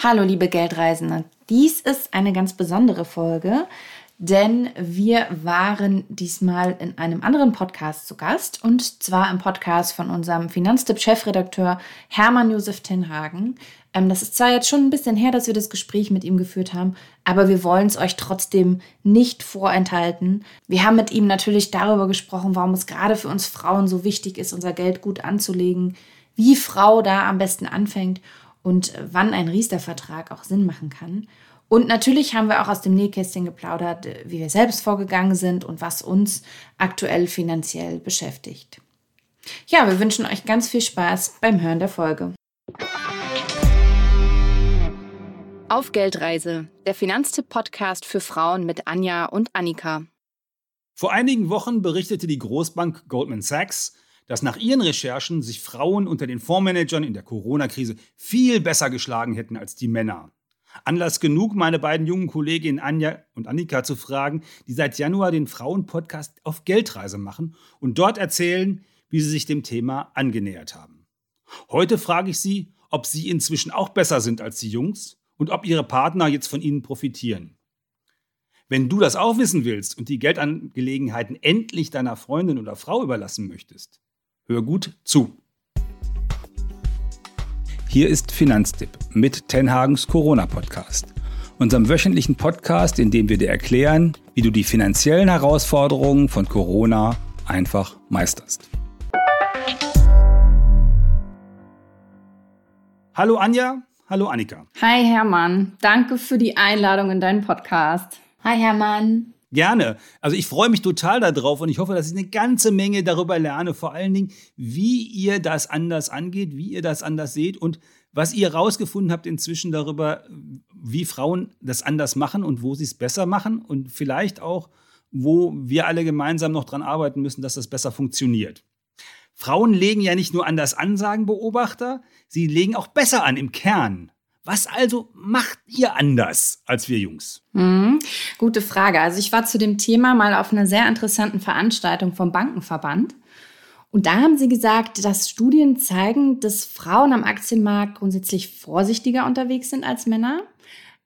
Hallo liebe Geldreisende, dies ist eine ganz besondere Folge, denn wir waren diesmal in einem anderen Podcast zu Gast und zwar im Podcast von unserem Finanztipp-Chefredakteur Hermann Josef Tenhagen. Ähm, das ist zwar jetzt schon ein bisschen her, dass wir das Gespräch mit ihm geführt haben, aber wir wollen es euch trotzdem nicht vorenthalten. Wir haben mit ihm natürlich darüber gesprochen, warum es gerade für uns Frauen so wichtig ist, unser Geld gut anzulegen, wie Frau da am besten anfängt und wann ein Riester-Vertrag auch Sinn machen kann. Und natürlich haben wir auch aus dem Nähkästchen geplaudert, wie wir selbst vorgegangen sind und was uns aktuell finanziell beschäftigt. Ja, wir wünschen euch ganz viel Spaß beim Hören der Folge. Auf Geldreise, der Finanztipp-Podcast für Frauen mit Anja und Annika. Vor einigen Wochen berichtete die Großbank Goldman Sachs, dass nach ihren Recherchen sich Frauen unter den Fondsmanagern in der Corona-Krise viel besser geschlagen hätten als die Männer. Anlass genug, meine beiden jungen Kolleginnen Anja und Annika zu fragen, die seit Januar den Frauen-Podcast auf Geldreise machen und dort erzählen, wie sie sich dem Thema angenähert haben. Heute frage ich sie, ob sie inzwischen auch besser sind als die Jungs und ob ihre Partner jetzt von ihnen profitieren. Wenn du das auch wissen willst und die Geldangelegenheiten endlich deiner Freundin oder Frau überlassen möchtest, Hör gut zu. Hier ist Finanztipp mit Tenhagens Corona-Podcast. Unserem wöchentlichen Podcast, in dem wir dir erklären, wie du die finanziellen Herausforderungen von Corona einfach meisterst. Hallo Anja, hallo Annika. Hi Hermann, danke für die Einladung in deinen Podcast. Hi Hermann. Gerne. Also ich freue mich total darauf und ich hoffe, dass ich eine ganze Menge darüber lerne. Vor allen Dingen, wie ihr das anders angeht, wie ihr das anders seht und was ihr herausgefunden habt inzwischen darüber, wie Frauen das anders machen und wo sie es besser machen und vielleicht auch, wo wir alle gemeinsam noch dran arbeiten müssen, dass das besser funktioniert. Frauen legen ja nicht nur an das Ansagenbeobachter, sie legen auch besser an im Kern. Was also macht ihr anders als wir Jungs? Mhm. Gute Frage. Also ich war zu dem Thema mal auf einer sehr interessanten Veranstaltung vom Bankenverband. Und da haben sie gesagt, dass Studien zeigen, dass Frauen am Aktienmarkt grundsätzlich vorsichtiger unterwegs sind als Männer.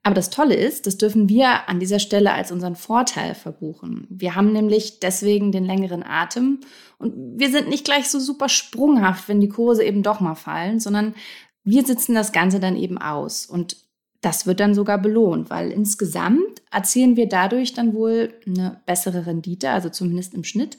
Aber das Tolle ist, das dürfen wir an dieser Stelle als unseren Vorteil verbuchen. Wir haben nämlich deswegen den längeren Atem und wir sind nicht gleich so super sprunghaft, wenn die Kurse eben doch mal fallen, sondern wir sitzen das Ganze dann eben aus und das wird dann sogar belohnt, weil insgesamt erzielen wir dadurch dann wohl eine bessere Rendite, also zumindest im Schnitt,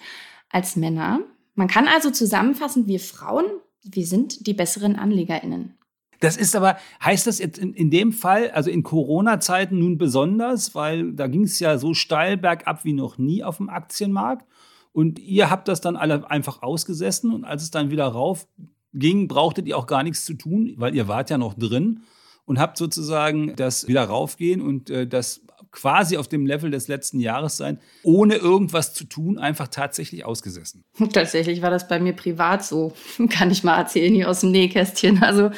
als Männer. Man kann also zusammenfassen, wir Frauen, wir sind die besseren AnlegerInnen. Das ist aber, heißt das jetzt in, in dem Fall, also in Corona-Zeiten nun besonders, weil da ging es ja so steil bergab wie noch nie auf dem Aktienmarkt. Und ihr habt das dann alle einfach ausgesessen und als es dann wieder rauf ging, brauchtet ihr auch gar nichts zu tun, weil ihr wart ja noch drin und habt sozusagen das wieder raufgehen und äh, das quasi auf dem Level des letzten Jahres sein, ohne irgendwas zu tun, einfach tatsächlich ausgesessen. Tatsächlich war das bei mir privat so, kann ich mal erzählen hier aus dem Nähkästchen. Also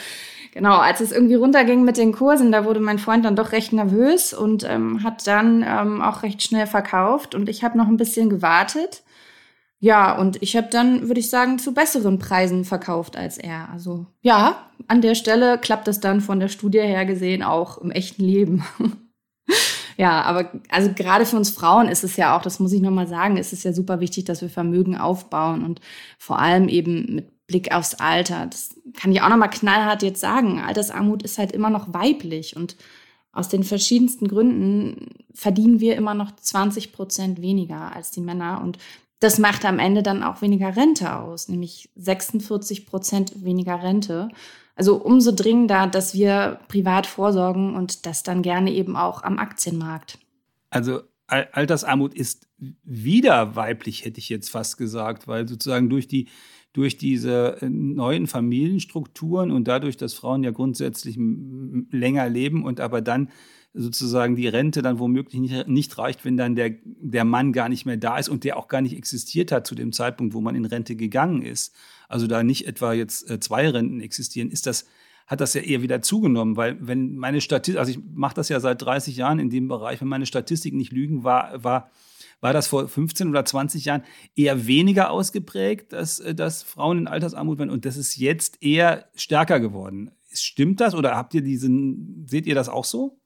genau, als es irgendwie runterging mit den Kursen, da wurde mein Freund dann doch recht nervös und ähm, hat dann ähm, auch recht schnell verkauft und ich habe noch ein bisschen gewartet ja, und ich habe dann, würde ich sagen, zu besseren Preisen verkauft als er. Also ja, an der Stelle klappt es dann von der Studie her gesehen auch im echten Leben. ja, aber also gerade für uns Frauen ist es ja auch, das muss ich nochmal sagen, ist es ja super wichtig, dass wir Vermögen aufbauen und vor allem eben mit Blick aufs Alter. Das kann ich auch nochmal knallhart jetzt sagen. Altersarmut ist halt immer noch weiblich und aus den verschiedensten Gründen verdienen wir immer noch 20 Prozent weniger als die Männer. Und das macht am Ende dann auch weniger Rente aus, nämlich 46 Prozent weniger Rente. Also umso dringender, dass wir privat vorsorgen und das dann gerne eben auch am Aktienmarkt. Also Altersarmut ist wieder weiblich, hätte ich jetzt fast gesagt, weil sozusagen durch die durch diese äh, neuen Familienstrukturen und dadurch, dass Frauen ja grundsätzlich länger leben und aber dann sozusagen die Rente dann womöglich nicht, nicht, reicht, wenn dann der, der Mann gar nicht mehr da ist und der auch gar nicht existiert hat zu dem Zeitpunkt, wo man in Rente gegangen ist. Also da nicht etwa jetzt äh, zwei Renten existieren, ist das, hat das ja eher wieder zugenommen, weil wenn meine Statistik, also ich mache das ja seit 30 Jahren in dem Bereich, wenn meine Statistiken nicht lügen, war, war, war das vor 15 oder 20 Jahren eher weniger ausgeprägt, dass, äh, dass Frauen in Altersarmut waren und das ist jetzt eher stärker geworden. Stimmt das oder habt ihr diesen, seht ihr das auch so?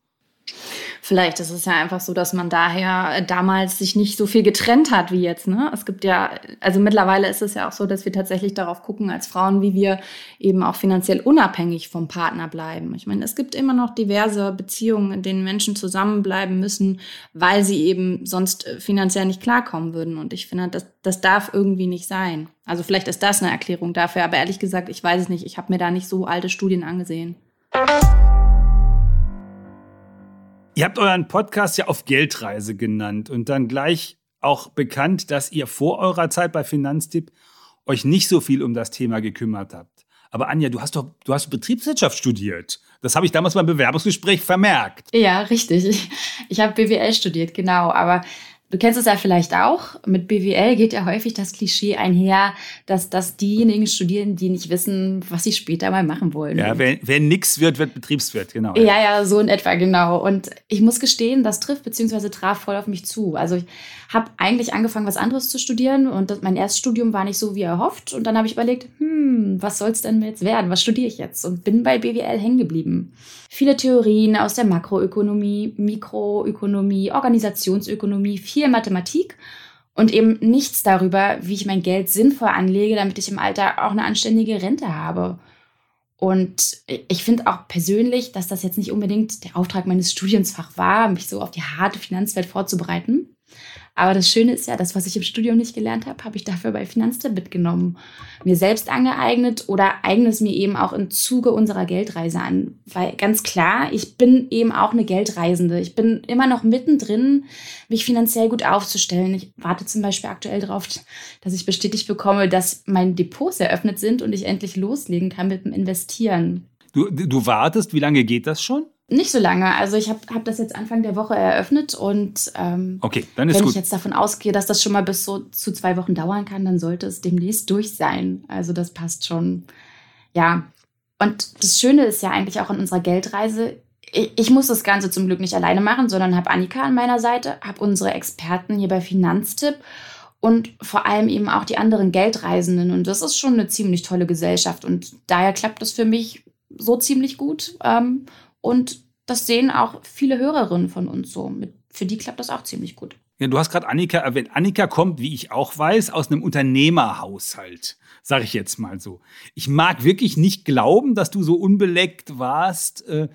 Vielleicht ist es ja einfach so, dass man daher damals sich nicht so viel getrennt hat wie jetzt. Ne? Es gibt ja, also mittlerweile ist es ja auch so, dass wir tatsächlich darauf gucken als Frauen, wie wir eben auch finanziell unabhängig vom Partner bleiben. Ich meine, es gibt immer noch diverse Beziehungen, in denen Menschen zusammenbleiben müssen, weil sie eben sonst äh, finanziell nicht klarkommen würden. Und ich finde, das, das darf irgendwie nicht sein. Also vielleicht ist das eine Erklärung dafür, aber ehrlich gesagt, ich weiß es nicht. Ich habe mir da nicht so alte Studien angesehen. Ihr habt euren Podcast ja auf Geldreise genannt und dann gleich auch bekannt, dass ihr vor eurer Zeit bei Finanztipp euch nicht so viel um das Thema gekümmert habt. Aber Anja, du hast doch, du hast Betriebswirtschaft studiert. Das habe ich damals beim Bewerbungsgespräch vermerkt. Ja, richtig. Ich, ich habe BWL studiert, genau. Aber Du kennst es ja vielleicht auch. Mit BWL geht ja häufig das Klischee einher, dass das diejenigen studieren, die nicht wissen, was sie später mal machen wollen. Ja, wer, wer nix wird, wird Betriebswirt, genau. Ja. ja, ja, so in etwa, genau. Und ich muss gestehen, das trifft bzw. traf voll auf mich zu. Also ich habe eigentlich angefangen, was anderes zu studieren und mein Erststudium war nicht so, wie erhofft. Und dann habe ich überlegt, hm, was soll es denn jetzt werden? Was studiere ich jetzt? Und bin bei BWL hängen geblieben. Viele Theorien aus der Makroökonomie, Mikroökonomie, Organisationsökonomie, viel Mathematik und eben nichts darüber, wie ich mein Geld sinnvoll anlege, damit ich im Alter auch eine anständige Rente habe. Und ich finde auch persönlich, dass das jetzt nicht unbedingt der Auftrag meines Studiensfach war, mich so auf die harte Finanzwelt vorzubereiten. Aber das Schöne ist ja, das, was ich im Studium nicht gelernt habe, habe ich dafür bei Finanztipp mitgenommen. Mir selbst angeeignet oder eigne es mir eben auch im Zuge unserer Geldreise an. Weil ganz klar, ich bin eben auch eine Geldreisende. Ich bin immer noch mittendrin, mich finanziell gut aufzustellen. Ich warte zum Beispiel aktuell darauf, dass ich bestätigt bekomme, dass meine Depots eröffnet sind und ich endlich loslegen kann mit dem Investieren. Du, du wartest, wie lange geht das schon? Nicht so lange. Also ich habe hab das jetzt Anfang der Woche eröffnet und ähm, okay, dann ist wenn gut. ich jetzt davon ausgehe, dass das schon mal bis so zu zwei Wochen dauern kann, dann sollte es demnächst durch sein. Also das passt schon. Ja. Und das Schöne ist ja eigentlich auch an unserer Geldreise, ich, ich muss das Ganze zum Glück nicht alleine machen, sondern habe Annika an meiner Seite, habe unsere Experten hier bei Finanztipp und vor allem eben auch die anderen Geldreisenden. Und das ist schon eine ziemlich tolle Gesellschaft. Und daher klappt das für mich so ziemlich gut. Ähm, und das sehen auch viele Hörerinnen von uns so. Für die klappt das auch ziemlich gut. Ja, du hast gerade Annika erwähnt. Annika kommt, wie ich auch weiß, aus einem Unternehmerhaushalt, sage ich jetzt mal so. Ich mag wirklich nicht glauben, dass du so unbeleckt warst, äh,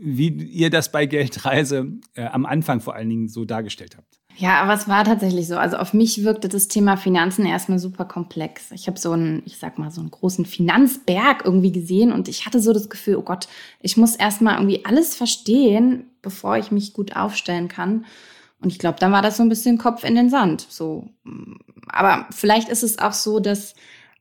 wie ihr das bei Geldreise äh, am Anfang vor allen Dingen so dargestellt habt. Ja, aber es war tatsächlich so. Also auf mich wirkte das Thema Finanzen erstmal super komplex. Ich habe so einen, ich sag mal, so einen großen Finanzberg irgendwie gesehen und ich hatte so das Gefühl, oh Gott, ich muss erstmal irgendwie alles verstehen, bevor ich mich gut aufstellen kann. Und ich glaube, dann war das so ein bisschen Kopf in den Sand. So. Aber vielleicht ist es auch so, dass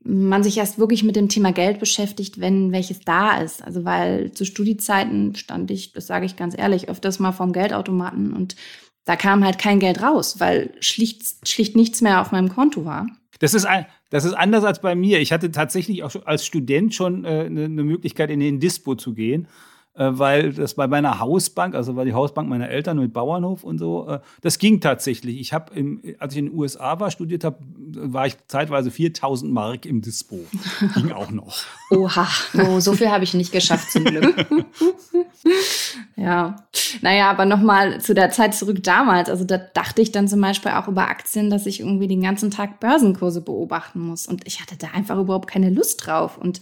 man sich erst wirklich mit dem Thema Geld beschäftigt, wenn welches da ist. Also weil zu Studiezeiten stand ich, das sage ich ganz ehrlich, öfters mal vorm Geldautomaten und da kam halt kein Geld raus, weil schlicht, schlicht nichts mehr auf meinem Konto war. Das ist, das ist anders als bei mir. Ich hatte tatsächlich auch als Student schon äh, eine, eine Möglichkeit, in den Dispo zu gehen weil das bei meiner Hausbank, also war die Hausbank meiner Eltern mit Bauernhof und so, äh, das ging tatsächlich. Ich habe, als ich in den USA war, studiert habe, war ich zeitweise 4000 Mark im Dispo. ging auch noch. Oha, oh, so viel habe ich nicht geschafft zum Glück. ja, naja, aber nochmal zu der Zeit zurück damals. Also da dachte ich dann zum Beispiel auch über Aktien, dass ich irgendwie den ganzen Tag Börsenkurse beobachten muss. Und ich hatte da einfach überhaupt keine Lust drauf. Und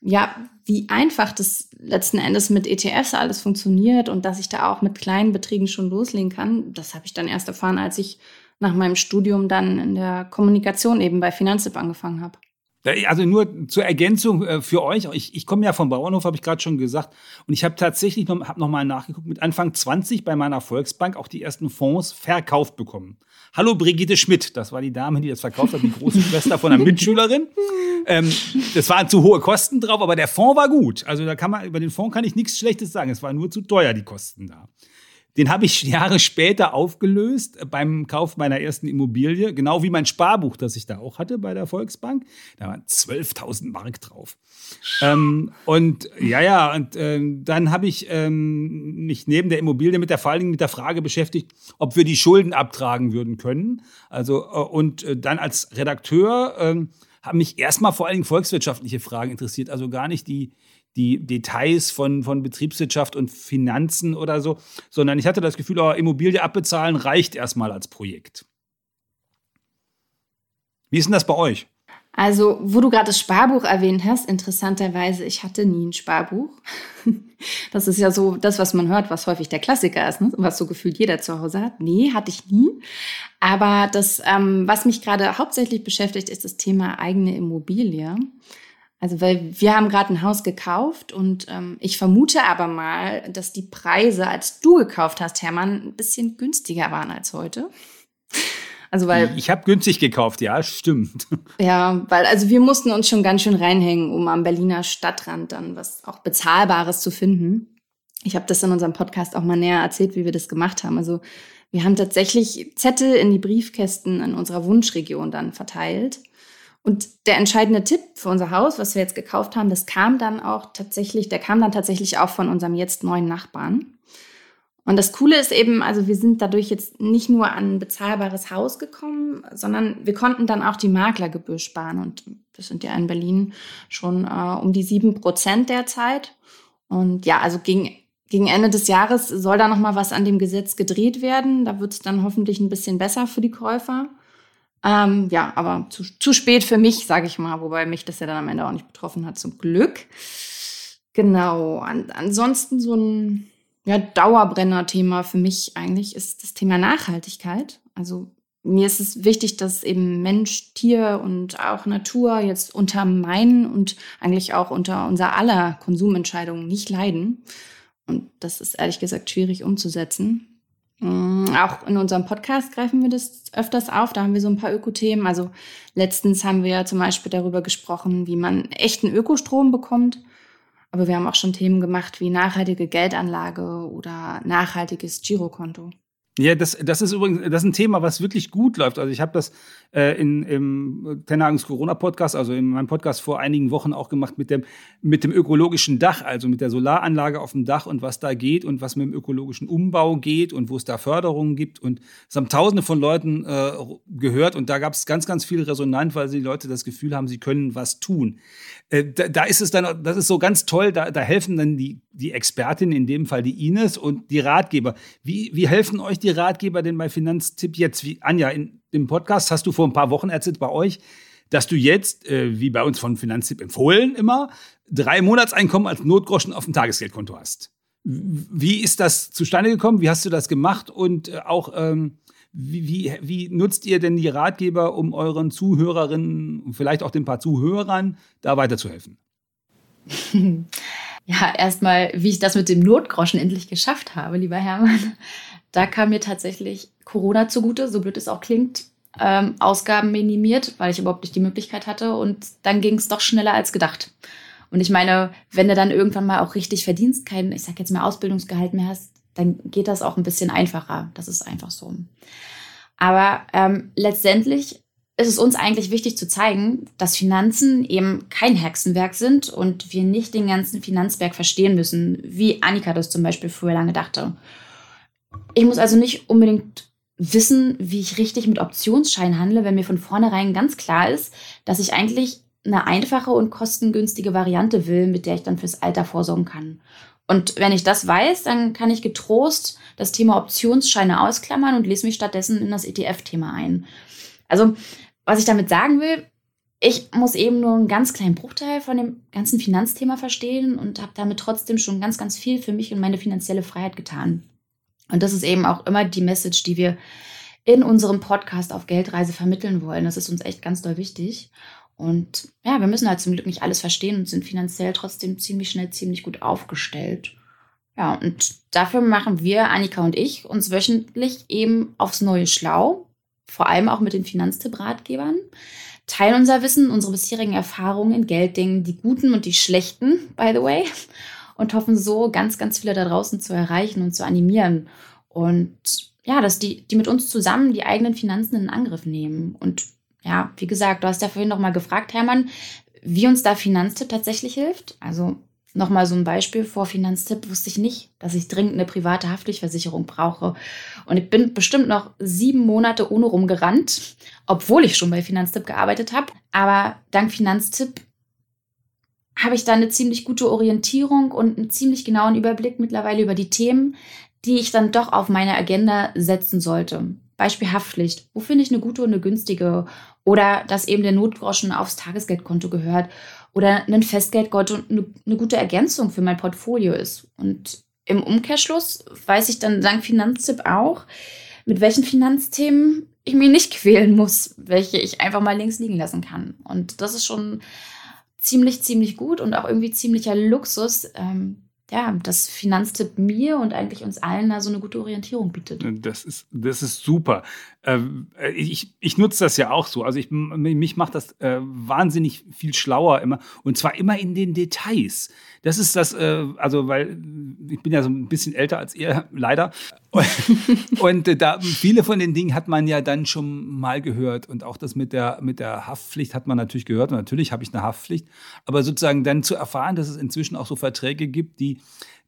ja, wie einfach das letzten Endes mit ETFs alles funktioniert und dass ich da auch mit kleinen Beträgen schon loslegen kann, das habe ich dann erst erfahren, als ich nach meinem Studium dann in der Kommunikation eben bei Finanztipp angefangen habe. Also nur zur Ergänzung äh, für euch. Ich, ich komme ja vom Bauernhof, habe ich gerade schon gesagt. Und ich habe tatsächlich noch, hab noch mal nachgeguckt, mit Anfang 20 bei meiner Volksbank auch die ersten Fonds verkauft bekommen. Hallo Brigitte Schmidt, das war die Dame, die das verkauft hat, die große Schwester von einer Mitschülerin. Ähm, das waren zu hohe Kosten drauf, aber der Fonds war gut. Also da kann man, über den Fonds kann ich nichts Schlechtes sagen. Es war nur zu teuer, die Kosten da. Den habe ich Jahre später aufgelöst beim Kauf meiner ersten Immobilie, genau wie mein Sparbuch, das ich da auch hatte bei der Volksbank. Da waren 12.000 Mark drauf. Ähm, und ja, ja, und äh, dann habe ich ähm, mich neben der Immobilie mit der vor allen Dingen mit der Frage beschäftigt, ob wir die Schulden abtragen würden können. Also äh, und äh, dann als Redakteur äh, haben mich erstmal vor allen Dingen volkswirtschaftliche Fragen interessiert, also gar nicht die die Details von, von Betriebswirtschaft und Finanzen oder so, sondern ich hatte das Gefühl, oh, Immobilie abbezahlen reicht erstmal als Projekt. Wie ist denn das bei euch? Also, wo du gerade das Sparbuch erwähnt hast, interessanterweise, ich hatte nie ein Sparbuch. Das ist ja so das, was man hört, was häufig der Klassiker ist, ne? was so gefühlt jeder zu Hause hat. Nee, hatte ich nie. Aber das, ähm, was mich gerade hauptsächlich beschäftigt, ist das Thema eigene Immobilie. Also, weil wir haben gerade ein Haus gekauft und ähm, ich vermute aber mal, dass die Preise, als du gekauft hast, Hermann, ein bisschen günstiger waren als heute. Also weil ich habe günstig gekauft, ja, stimmt. Ja, weil also wir mussten uns schon ganz schön reinhängen, um am Berliner Stadtrand dann was auch bezahlbares zu finden. Ich habe das in unserem Podcast auch mal näher erzählt, wie wir das gemacht haben. Also wir haben tatsächlich Zettel in die Briefkästen in unserer Wunschregion dann verteilt. Und der entscheidende Tipp für unser Haus, was wir jetzt gekauft haben, das kam dann auch tatsächlich, der kam dann tatsächlich auch von unserem jetzt neuen Nachbarn. Und das Coole ist eben, also wir sind dadurch jetzt nicht nur an ein bezahlbares Haus gekommen, sondern wir konnten dann auch die Maklergebühr sparen. Und das sind ja in Berlin schon äh, um die sieben Prozent derzeit. Und ja, also gegen, gegen Ende des Jahres soll da nochmal was an dem Gesetz gedreht werden. Da wird es dann hoffentlich ein bisschen besser für die Käufer. Ähm, ja, aber zu, zu spät für mich, sage ich mal, wobei mich das ja dann am Ende auch nicht betroffen hat, zum Glück. Genau. An, ansonsten so ein ja, Dauerbrenner-Thema für mich eigentlich ist das Thema Nachhaltigkeit. Also mir ist es wichtig, dass eben Mensch, Tier und auch Natur jetzt unter meinen und eigentlich auch unter unser aller Konsumentscheidungen nicht leiden. Und das ist ehrlich gesagt schwierig umzusetzen. Mm, auch in unserem Podcast greifen wir das öfters auf. Da haben wir so ein paar Ökothemen. Also letztens haben wir zum Beispiel darüber gesprochen, wie man echten Ökostrom bekommt. Aber wir haben auch schon Themen gemacht wie nachhaltige Geldanlage oder nachhaltiges Girokonto. Ja, das, das ist übrigens das ist ein Thema, was wirklich gut läuft. Also ich habe das äh, in, im Tenagans Corona-Podcast, also in meinem Podcast vor einigen Wochen auch gemacht mit dem, mit dem ökologischen Dach, also mit der Solaranlage auf dem Dach und was da geht und was mit dem ökologischen Umbau geht und wo es da Förderungen gibt. Und es haben tausende von Leuten äh, gehört und da gab es ganz, ganz viel Resonanz, weil die Leute das Gefühl haben, sie können was tun. Äh, da, da, ist es dann, das ist so ganz toll, da, da helfen dann die, die Expertin, in dem Fall die Ines und die Ratgeber. Wie, wie helfen euch die Ratgeber denn bei Finanztipp jetzt? Wie, Anja, in dem Podcast hast du vor ein paar Wochen erzählt bei euch, dass du jetzt, äh, wie bei uns von Finanztipp empfohlen immer, drei Monatseinkommen als Notgroschen auf dem Tagesgeldkonto hast. Wie ist das zustande gekommen? Wie hast du das gemacht? Und äh, auch, ähm, wie, wie, wie, nutzt ihr denn die Ratgeber, um euren Zuhörerinnen und vielleicht auch den paar Zuhörern da weiterzuhelfen? Ja, erstmal, wie ich das mit dem Notgroschen endlich geschafft habe, lieber Hermann. Da kam mir tatsächlich Corona zugute, so blöd es auch klingt. Ähm, Ausgaben minimiert, weil ich überhaupt nicht die Möglichkeit hatte. Und dann ging es doch schneller als gedacht. Und ich meine, wenn du dann irgendwann mal auch richtig verdienst, kein, ich sag jetzt mal, Ausbildungsgehalt mehr hast, dann geht das auch ein bisschen einfacher. Das ist einfach so. Aber ähm, letztendlich ist es uns eigentlich wichtig zu zeigen, dass Finanzen eben kein Hexenwerk sind und wir nicht den ganzen Finanzberg verstehen müssen, wie Annika das zum Beispiel früher lange dachte. Ich muss also nicht unbedingt wissen, wie ich richtig mit Optionsscheinen handle, wenn mir von vornherein ganz klar ist, dass ich eigentlich eine einfache und kostengünstige Variante will, mit der ich dann fürs Alter vorsorgen kann. Und wenn ich das weiß, dann kann ich getrost das Thema Optionsscheine ausklammern und lese mich stattdessen in das ETF-Thema ein. Also, was ich damit sagen will, ich muss eben nur einen ganz kleinen Bruchteil von dem ganzen Finanzthema verstehen und habe damit trotzdem schon ganz, ganz viel für mich und meine finanzielle Freiheit getan. Und das ist eben auch immer die Message, die wir in unserem Podcast auf Geldreise vermitteln wollen. Das ist uns echt ganz doll wichtig. Und ja, wir müssen halt zum Glück nicht alles verstehen und sind finanziell trotzdem ziemlich schnell, ziemlich gut aufgestellt. Ja, und dafür machen wir, Annika und ich, uns wöchentlich eben aufs Neue schlau, vor allem auch mit den Finanztipp-Ratgebern, teilen unser Wissen, unsere bisherigen Erfahrungen in Gelddingen, die guten und die schlechten, by the way, und hoffen so, ganz, ganz viele da draußen zu erreichen und zu animieren. Und ja, dass die, die mit uns zusammen die eigenen Finanzen in Angriff nehmen und ja, wie gesagt, du hast ja vorhin noch mal gefragt, Hermann, wie uns da Finanztipp tatsächlich hilft. Also nochmal so ein Beispiel vor Finanztipp wusste ich nicht, dass ich dringend eine private Haftpflichtversicherung brauche. Und ich bin bestimmt noch sieben Monate ohne rumgerannt, obwohl ich schon bei Finanztipp gearbeitet habe. Aber dank Finanztipp habe ich da eine ziemlich gute Orientierung und einen ziemlich genauen Überblick mittlerweile über die Themen, die ich dann doch auf meine Agenda setzen sollte. Beispiel Haftpflicht. Wo finde ich eine gute und eine günstige? Oder dass eben der Notgroschen aufs Tagesgeldkonto gehört oder ein Festgeldkonto eine, eine gute Ergänzung für mein Portfolio ist. Und im Umkehrschluss weiß ich dann dank Finanztipp auch, mit welchen Finanzthemen ich mich nicht quälen muss, welche ich einfach mal links liegen lassen kann. Und das ist schon ziemlich, ziemlich gut und auch irgendwie ziemlicher Luxus, ähm, ja, dass Finanztipp mir und eigentlich uns allen da so eine gute Orientierung bietet. Das ist, das ist super. Ähm, äh, ich, ich nutze das ja auch so. Also ich, mich macht das äh, wahnsinnig viel schlauer immer. Und zwar immer in den Details. Das ist das, äh, also weil ich bin ja so ein bisschen älter als ihr, leider. und äh, da viele von den Dingen hat man ja dann schon mal gehört. Und auch das mit der, mit der Haftpflicht hat man natürlich gehört. Und natürlich habe ich eine Haftpflicht. Aber sozusagen dann zu erfahren, dass es inzwischen auch so Verträge gibt, die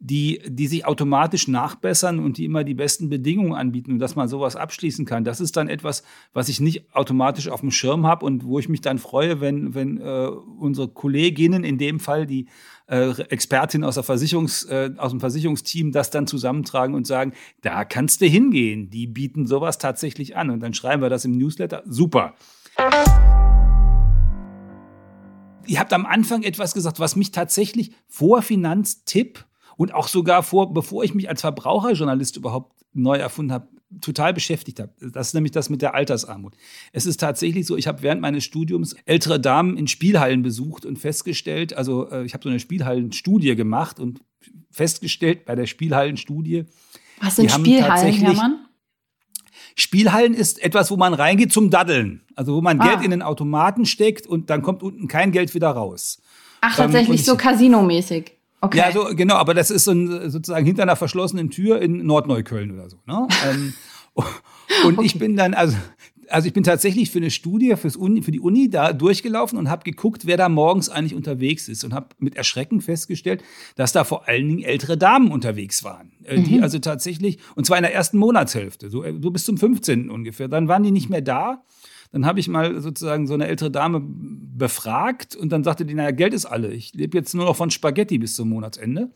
die, die sich automatisch nachbessern und die immer die besten Bedingungen anbieten und dass man sowas abschließen kann. Das ist dann etwas, was ich nicht automatisch auf dem Schirm habe und wo ich mich dann freue, wenn, wenn äh, unsere Kolleginnen, in dem Fall die äh, Expertin aus, der Versicherungs, äh, aus dem Versicherungsteam, das dann zusammentragen und sagen, da kannst du hingehen. Die bieten sowas tatsächlich an. Und dann schreiben wir das im Newsletter. Super. Ihr habt am Anfang etwas gesagt, was mich tatsächlich vor Finanztipp und auch sogar vor, bevor ich mich als Verbraucherjournalist überhaupt neu erfunden habe, total beschäftigt habe. Das ist nämlich das mit der Altersarmut. Es ist tatsächlich so, ich habe während meines Studiums ältere Damen in Spielhallen besucht und festgestellt, also äh, ich habe so eine Spielhallenstudie gemacht und festgestellt bei der Spielhallenstudie. Was sind Spielhallen, Hermann? Spielhallen ist etwas, wo man reingeht zum Daddeln. Also wo man ah. Geld in den Automaten steckt und dann kommt unten kein Geld wieder raus. Ach, tatsächlich ähm, so Casino-mäßig. Okay. Ja, so, genau, aber das ist so ein, sozusagen hinter einer verschlossenen Tür in Nordneukölln oder so. Ne? ähm, und okay. ich bin dann, also, also ich bin tatsächlich für eine Studie fürs Uni, für die Uni da durchgelaufen und habe geguckt, wer da morgens eigentlich unterwegs ist und habe mit Erschrecken festgestellt, dass da vor allen Dingen ältere Damen unterwegs waren, äh, mhm. die also tatsächlich und zwar in der ersten Monatshälfte, so, so bis zum 15. ungefähr. Dann waren die nicht mehr da dann habe ich mal sozusagen so eine ältere Dame befragt und dann sagte die, naja, Geld ist alle. Ich lebe jetzt nur noch von Spaghetti bis zum Monatsende.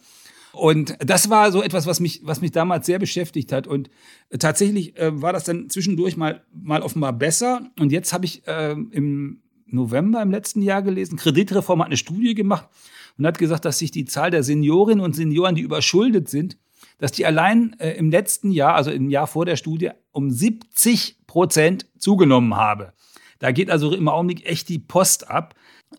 Und das war so etwas, was mich, was mich damals sehr beschäftigt hat. Und tatsächlich äh, war das dann zwischendurch mal, mal offenbar besser. Und jetzt habe ich äh, im November im letzten Jahr gelesen, Kreditreform hat eine Studie gemacht und hat gesagt, dass sich die Zahl der Seniorinnen und Senioren, die überschuldet sind, dass die allein äh, im letzten Jahr, also im Jahr vor der Studie, um 70 Prozent zugenommen habe. Da geht also im Augenblick echt die Post ab.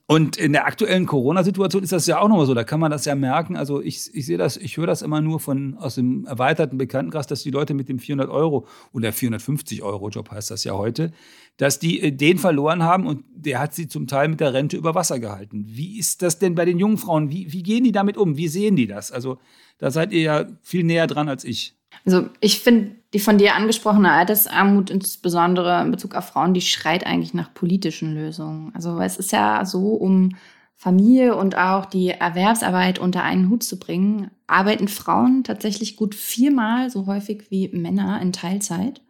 Und in der aktuellen Corona-Situation ist das ja auch nochmal so. Da kann man das ja merken. Also ich, ich sehe das, ich höre das immer nur von aus dem erweiterten Bekanntenkreis, dass die Leute mit dem 400 Euro oder 450 Euro Job heißt das ja heute, dass die äh, den verloren haben und der hat sie zum Teil mit der Rente über Wasser gehalten. Wie ist das denn bei den jungen Frauen? Wie, wie gehen die damit um? Wie sehen die das? Also da seid ihr ja viel näher dran als ich. Also ich finde die von dir angesprochene Altersarmut, insbesondere in Bezug auf Frauen, die schreit eigentlich nach politischen Lösungen. Also es ist ja so, um Familie und auch die Erwerbsarbeit unter einen Hut zu bringen, arbeiten Frauen tatsächlich gut viermal so häufig wie Männer in Teilzeit.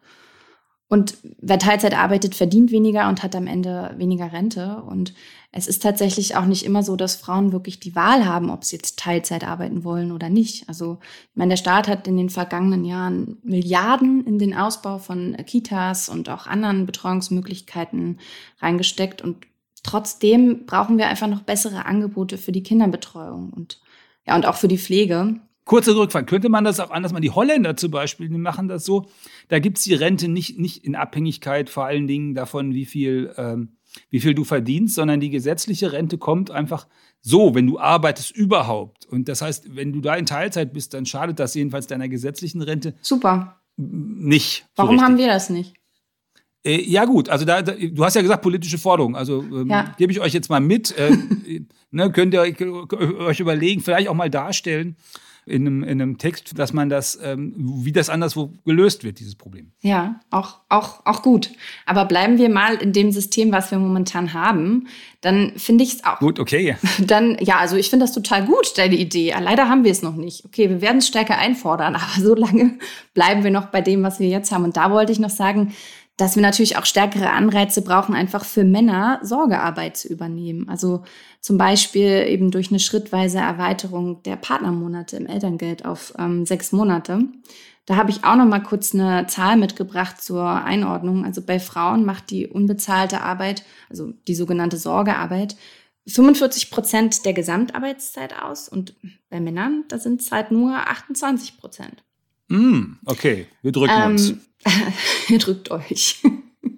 Und wer Teilzeit arbeitet, verdient weniger und hat am Ende weniger Rente. Und es ist tatsächlich auch nicht immer so, dass Frauen wirklich die Wahl haben, ob sie jetzt Teilzeit arbeiten wollen oder nicht. Also, ich meine, der Staat hat in den vergangenen Jahren Milliarden in den Ausbau von Kitas und auch anderen Betreuungsmöglichkeiten reingesteckt. Und trotzdem brauchen wir einfach noch bessere Angebote für die Kinderbetreuung und ja, und auch für die Pflege. Kurze Rückfrage. Könnte man das auch anders machen? Die Holländer zum Beispiel, die machen das so. Da gibt es die Rente nicht, nicht in Abhängigkeit vor allen Dingen davon, wie viel, ähm, wie viel du verdienst, sondern die gesetzliche Rente kommt einfach so, wenn du arbeitest überhaupt. Und das heißt, wenn du da in Teilzeit bist, dann schadet das jedenfalls deiner gesetzlichen Rente. Super. Nicht. So Warum richtig. haben wir das nicht? Äh, ja gut, also da, da, du hast ja gesagt politische Forderungen. Also ähm, ja. gebe ich euch jetzt mal mit. Äh, ne, könnt ihr euch überlegen, vielleicht auch mal darstellen, in einem, in einem Text, dass man das, ähm, wie das anderswo gelöst wird, dieses Problem. Ja, auch, auch, auch gut. Aber bleiben wir mal in dem System, was wir momentan haben, dann finde ich es auch. Gut, okay. Dann, ja, also ich finde das total gut, deine Idee. Leider haben wir es noch nicht. Okay, wir werden es stärker einfordern, aber so lange bleiben wir noch bei dem, was wir jetzt haben. Und da wollte ich noch sagen, dass wir natürlich auch stärkere Anreize brauchen, einfach für Männer Sorgearbeit zu übernehmen. Also zum Beispiel eben durch eine schrittweise Erweiterung der Partnermonate im Elterngeld auf ähm, sechs Monate. Da habe ich auch noch mal kurz eine Zahl mitgebracht zur Einordnung. Also bei Frauen macht die unbezahlte Arbeit, also die sogenannte Sorgearbeit, 45 Prozent der Gesamtarbeitszeit aus und bei Männern, da sind es halt nur 28 Prozent. Mm, okay, wir drücken ähm, uns. Ihr drückt euch.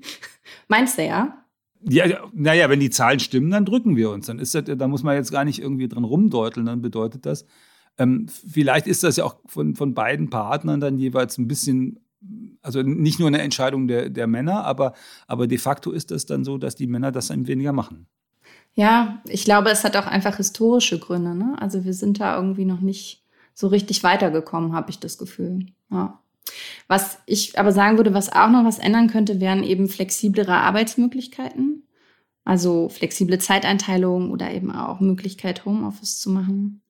Meinst du ja? Ja, naja, wenn die Zahlen stimmen, dann drücken wir uns. Dann ist das, da muss man jetzt gar nicht irgendwie dran rumdeuteln, dann bedeutet das. Ähm, vielleicht ist das ja auch von, von beiden Partnern dann jeweils ein bisschen, also nicht nur eine Entscheidung der, der Männer, aber, aber de facto ist das dann so, dass die Männer das dann weniger machen. Ja, ich glaube, es hat auch einfach historische Gründe. Ne? Also wir sind da irgendwie noch nicht so richtig weitergekommen, habe ich das Gefühl. Ja. Was ich aber sagen würde, was auch noch was ändern könnte, wären eben flexiblere Arbeitsmöglichkeiten. Also flexible Zeiteinteilung oder eben auch Möglichkeit, Homeoffice zu machen.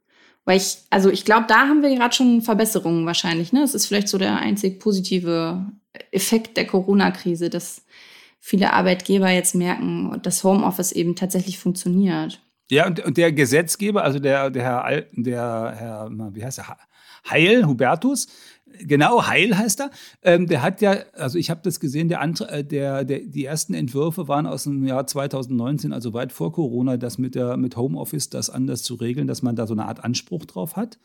Weil ich, also ich glaube, da haben wir gerade schon Verbesserungen wahrscheinlich. Ne? Das ist vielleicht so der einzig positive Effekt der Corona-Krise, dass viele Arbeitgeber jetzt merken, dass Homeoffice eben tatsächlich funktioniert. Ja, und, der Gesetzgeber, also der, der Herr, der Herr, wie heißt er? Heil, Hubertus, Genau, Heil heißt er. Ähm, der hat ja, also ich habe das gesehen, der, äh, der, der, die ersten Entwürfe waren aus dem Jahr 2019, also weit vor Corona, das mit, der, mit Homeoffice das anders zu regeln, dass man da so eine Art Anspruch drauf hat.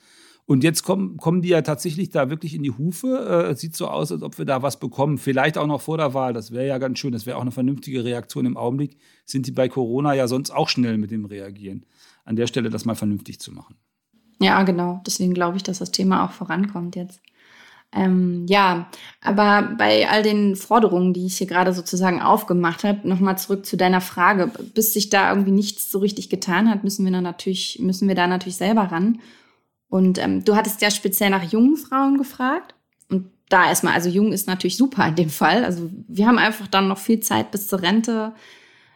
Und jetzt kommen, kommen die ja tatsächlich da wirklich in die Hufe. Äh, sieht so aus, als ob wir da was bekommen. Vielleicht auch noch vor der Wahl. Das wäre ja ganz schön. Das wäre auch eine vernünftige Reaktion. Im Augenblick sind die bei Corona ja sonst auch schnell mit dem Reagieren. An der Stelle das mal vernünftig zu machen. Ja, genau. Deswegen glaube ich, dass das Thema auch vorankommt jetzt. Ähm, ja, aber bei all den Forderungen, die ich hier gerade sozusagen aufgemacht habe, nochmal zurück zu deiner Frage, bis sich da irgendwie nichts so richtig getan hat, müssen wir da natürlich, müssen wir da natürlich selber ran. Und ähm, du hattest ja speziell nach jungen Frauen gefragt. Und da erstmal, also jung ist natürlich super in dem Fall. Also wir haben einfach dann noch viel Zeit bis zur Rente.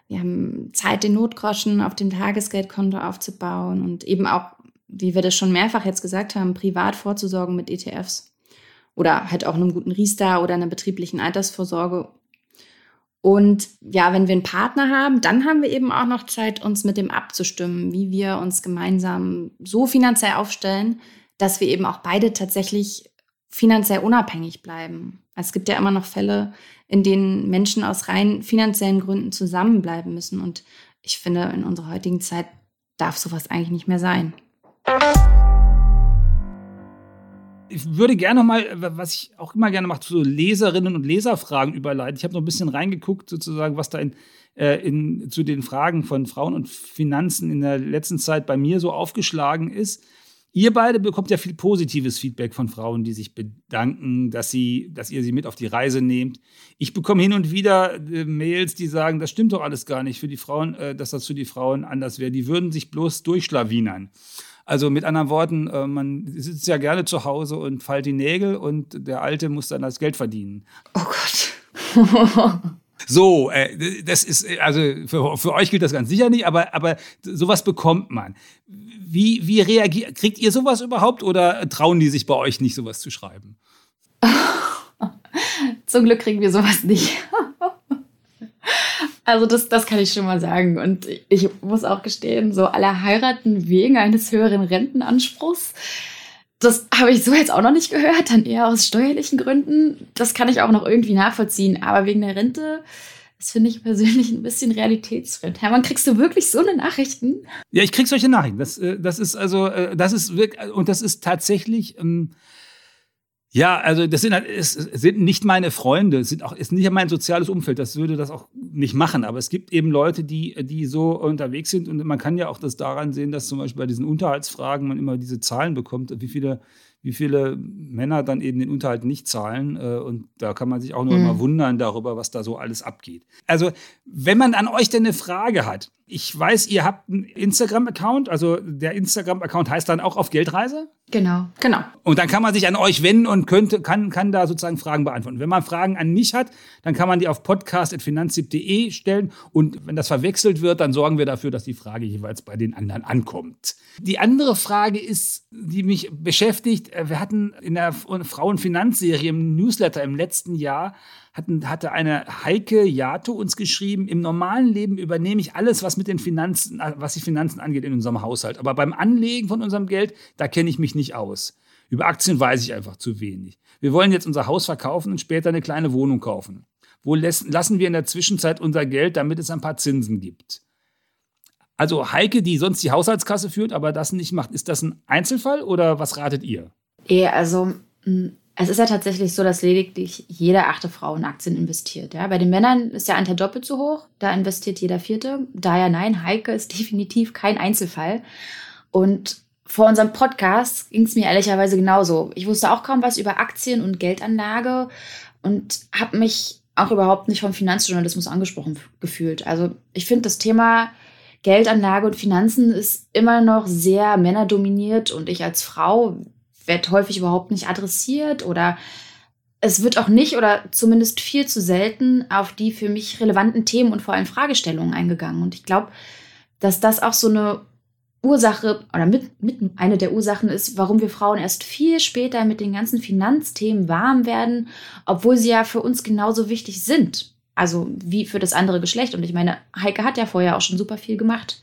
Wir haben Zeit, den Notgroschen auf dem Tagesgeldkonto aufzubauen und eben auch, wie wir das schon mehrfach jetzt gesagt haben, privat vorzusorgen mit ETFs oder halt auch einem guten Riester oder einer betrieblichen Altersvorsorge. Und ja, wenn wir einen Partner haben, dann haben wir eben auch noch Zeit, uns mit dem abzustimmen, wie wir uns gemeinsam so finanziell aufstellen, dass wir eben auch beide tatsächlich finanziell unabhängig bleiben. Es gibt ja immer noch Fälle, in denen Menschen aus rein finanziellen Gründen zusammenbleiben müssen. Und ich finde, in unserer heutigen Zeit darf sowas eigentlich nicht mehr sein ich würde gerne mal, was ich auch immer gerne mache, zu Leserinnen und Leserfragen überleiten. Ich habe noch ein bisschen reingeguckt, sozusagen, was da in, äh, in, zu den Fragen von Frauen und Finanzen in der letzten Zeit bei mir so aufgeschlagen ist. Ihr beide bekommt ja viel positives Feedback von Frauen, die sich bedanken, dass, sie, dass ihr sie mit auf die Reise nehmt. Ich bekomme hin und wieder äh, Mails, die sagen, das stimmt doch alles gar nicht für die Frauen, äh, dass das für die Frauen anders wäre. Die würden sich bloß durchschlawinern. Also mit anderen Worten, äh, man sitzt ja gerne zu Hause und feilt die Nägel und der Alte muss dann das Geld verdienen. Oh Gott. So, äh, das ist, also für, für euch gilt das ganz sicher nicht, aber, aber sowas bekommt man. Wie, wie reagiert, kriegt ihr sowas überhaupt oder trauen die sich bei euch nicht, sowas zu schreiben? Zum Glück kriegen wir sowas nicht. Also das, das kann ich schon mal sagen. Und ich muss auch gestehen, so alle heiraten wegen eines höheren Rentenanspruchs. Das habe ich so jetzt auch noch nicht gehört, dann eher aus steuerlichen Gründen. Das kann ich auch noch irgendwie nachvollziehen. Aber wegen der Rente, das finde ich persönlich ein bisschen realitätsfremd. Hermann, kriegst du wirklich so eine Nachrichten? Ja, ich krieg solche Nachrichten. Das, äh, das ist also, äh, das ist wirklich, und das ist tatsächlich. Ähm ja, also das sind halt, es sind nicht meine Freunde, es sind auch, ist nicht mein soziales Umfeld, das würde das auch nicht machen. Aber es gibt eben Leute, die, die so unterwegs sind und man kann ja auch das daran sehen, dass zum Beispiel bei diesen Unterhaltsfragen man immer diese Zahlen bekommt, wie viele, wie viele Männer dann eben den Unterhalt nicht zahlen. Äh, und da kann man sich auch nur mhm. immer wundern darüber, was da so alles abgeht. Also, wenn man an euch denn eine Frage hat, ich weiß, ihr habt einen Instagram-Account, also der Instagram-Account heißt dann auch auf Geldreise? Genau, genau. Und dann kann man sich an euch wenden und könnte, kann, kann da sozusagen Fragen beantworten. Wenn man Fragen an mich hat, dann kann man die auf podcast.finanztipp.de stellen. Und wenn das verwechselt wird, dann sorgen wir dafür, dass die Frage jeweils bei den anderen ankommt. Die andere Frage ist, die mich beschäftigt. Wir hatten in der Frauenfinanzserie im Newsletter im letzten Jahr hatten, hatte eine Heike Jato uns geschrieben, im normalen Leben übernehme ich alles, was mit den Finanzen, was die Finanzen angeht in unserem Haushalt. Aber beim Anlegen von unserem Geld, da kenne ich mich nicht aus. Über Aktien weiß ich einfach zu wenig. Wir wollen jetzt unser Haus verkaufen und später eine kleine Wohnung kaufen. Wo lassen wir in der Zwischenzeit unser Geld, damit es ein paar Zinsen gibt? Also Heike, die sonst die Haushaltskasse führt, aber das nicht macht, ist das ein Einzelfall oder was ratet ihr? Ja, also es ist ja tatsächlich so, dass lediglich jede achte Frau in Aktien investiert. Ja? Bei den Männern ist der Anteil doppelt so hoch, da investiert jeder vierte. Daher nein, Heike ist definitiv kein Einzelfall. Und vor unserem Podcast ging es mir ehrlicherweise genauso. Ich wusste auch kaum was über Aktien und Geldanlage und habe mich auch überhaupt nicht vom Finanzjournalismus angesprochen gefühlt. Also ich finde das Thema Geldanlage und Finanzen ist immer noch sehr männerdominiert und ich als Frau werde häufig überhaupt nicht adressiert oder es wird auch nicht oder zumindest viel zu selten auf die für mich relevanten Themen und vor allem Fragestellungen eingegangen. Und ich glaube, dass das auch so eine Ursache oder mit, mit eine der Ursachen ist, warum wir Frauen erst viel später mit den ganzen Finanzthemen warm werden, obwohl sie ja für uns genauso wichtig sind. Also wie für das andere Geschlecht. Und ich meine, Heike hat ja vorher auch schon super viel gemacht.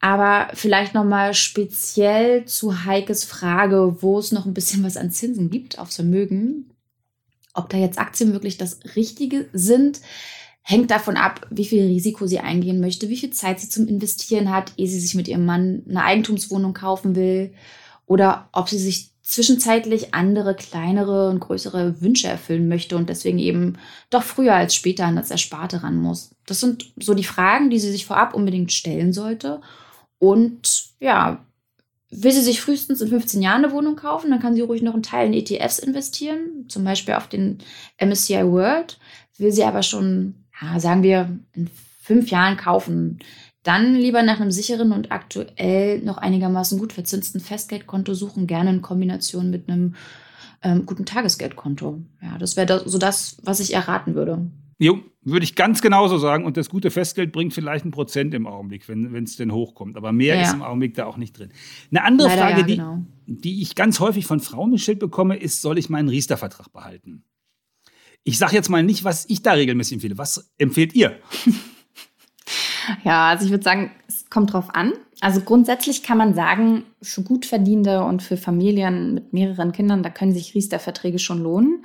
Aber vielleicht nochmal speziell zu Heikes Frage, wo es noch ein bisschen was an Zinsen gibt aufs Vermögen. Ob da jetzt Aktien wirklich das Richtige sind, hängt davon ab, wie viel Risiko sie eingehen möchte, wie viel Zeit sie zum Investieren hat, ehe sie sich mit ihrem Mann eine Eigentumswohnung kaufen will oder ob sie sich zwischenzeitlich andere, kleinere und größere Wünsche erfüllen möchte und deswegen eben doch früher als später an das Ersparte ran muss. Das sind so die Fragen, die sie sich vorab unbedingt stellen sollte und ja, will sie sich frühestens in 15 Jahren eine Wohnung kaufen, dann kann sie ruhig noch einen Teil in ETFs investieren, zum Beispiel auf den MSCI World. Will sie aber schon, ja, sagen wir, in fünf Jahren kaufen, dann lieber nach einem sicheren und aktuell noch einigermaßen gut verzinsten Festgeldkonto suchen, gerne in Kombination mit einem ähm, guten Tagesgeldkonto. Ja, das wäre so das, was ich erraten würde. Jo, würde ich ganz genauso sagen. Und das gute Festgeld bringt vielleicht ein Prozent im Augenblick, wenn es denn hochkommt. Aber mehr ja. ist im Augenblick da auch nicht drin. Eine andere Leider Frage, ja, die, genau. die ich ganz häufig von Frauen gestellt bekomme, ist, soll ich meinen Riester-Vertrag behalten? Ich sage jetzt mal nicht, was ich da regelmäßig empfehle. Was empfehlt ihr? Ja, also ich würde sagen, es kommt drauf an. Also grundsätzlich kann man sagen, für Gutverdienende und für Familien mit mehreren Kindern, da können sich Riester-Verträge schon lohnen.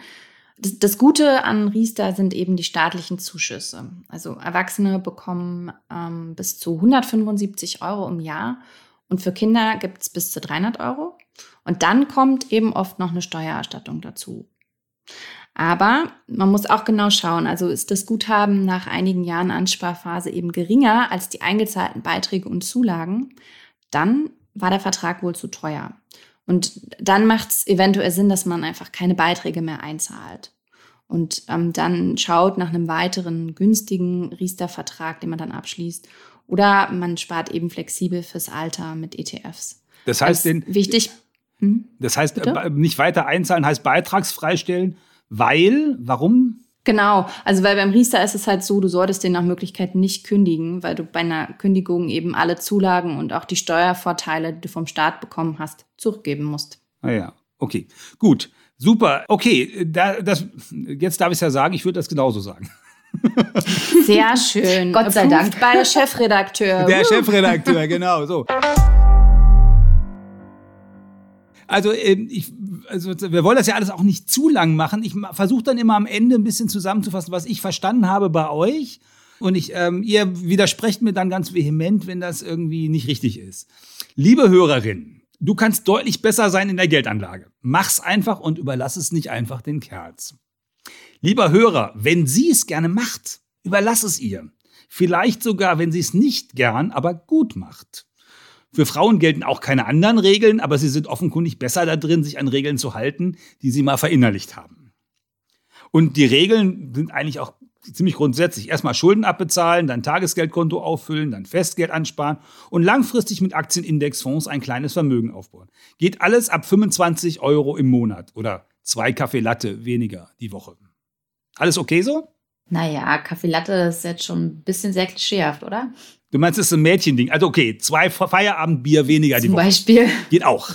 Das, das, Gute an Riester sind eben die staatlichen Zuschüsse. Also Erwachsene bekommen ähm, bis zu 175 Euro im Jahr und für Kinder gibt es bis zu 300 Euro. Und dann kommt eben oft noch eine Steuererstattung dazu. Aber man muss auch genau schauen, also ist das Guthaben nach einigen Jahren Ansparphase eben geringer als die eingezahlten Beiträge und Zulagen, dann war der Vertrag wohl zu teuer. Und dann macht es eventuell Sinn, dass man einfach keine Beiträge mehr einzahlt. Und ähm, dann schaut nach einem weiteren günstigen Riester-Vertrag, den man dann abschließt. Oder man spart eben flexibel fürs Alter mit ETFs. Das heißt, den, wichtig. Hm? Das heißt, Bitte? Äh, nicht weiter einzahlen heißt beitragsfreistellen, weil, warum? Genau, also weil beim Riester ist es halt so, du solltest den nach Möglichkeit nicht kündigen, weil du bei einer Kündigung eben alle Zulagen und auch die Steuervorteile, die du vom Staat bekommen hast, zurückgeben musst. Ah ja, okay, gut, super. Okay, da, das, jetzt darf ich es ja sagen, ich würde das genauso sagen. Sehr schön. Gott sei Dank. Bei Chefredakteur. Der Chefredakteur, genau so. Also, ähm, ich, also wir wollen das ja alles auch nicht zu lang machen. Ich versuche dann immer am Ende ein bisschen zusammenzufassen, was ich verstanden habe bei euch. Und ich, ähm, ihr widersprecht mir dann ganz vehement, wenn das irgendwie nicht richtig ist. Liebe Hörerin, du kannst deutlich besser sein in der Geldanlage. Mach's einfach und überlass es nicht einfach den Kerls. Lieber Hörer, wenn sie es gerne macht, überlass es ihr. Vielleicht sogar, wenn sie es nicht gern, aber gut macht. Für Frauen gelten auch keine anderen Regeln, aber sie sind offenkundig besser da drin, sich an Regeln zu halten, die sie mal verinnerlicht haben. Und die Regeln sind eigentlich auch ziemlich grundsätzlich. Erstmal Schulden abbezahlen, dann Tagesgeldkonto auffüllen, dann Festgeld ansparen und langfristig mit Aktienindexfonds ein kleines Vermögen aufbauen. Geht alles ab 25 Euro im Monat oder zwei Kaffee Latte weniger die Woche. Alles okay so? Naja, Kaffee Latte ist jetzt schon ein bisschen sehr klischeehaft, oder? Du meinst, es ist ein Mädchending. Also okay, zwei Feierabendbier weniger Zum die Woche. Beispiel. Geht auch.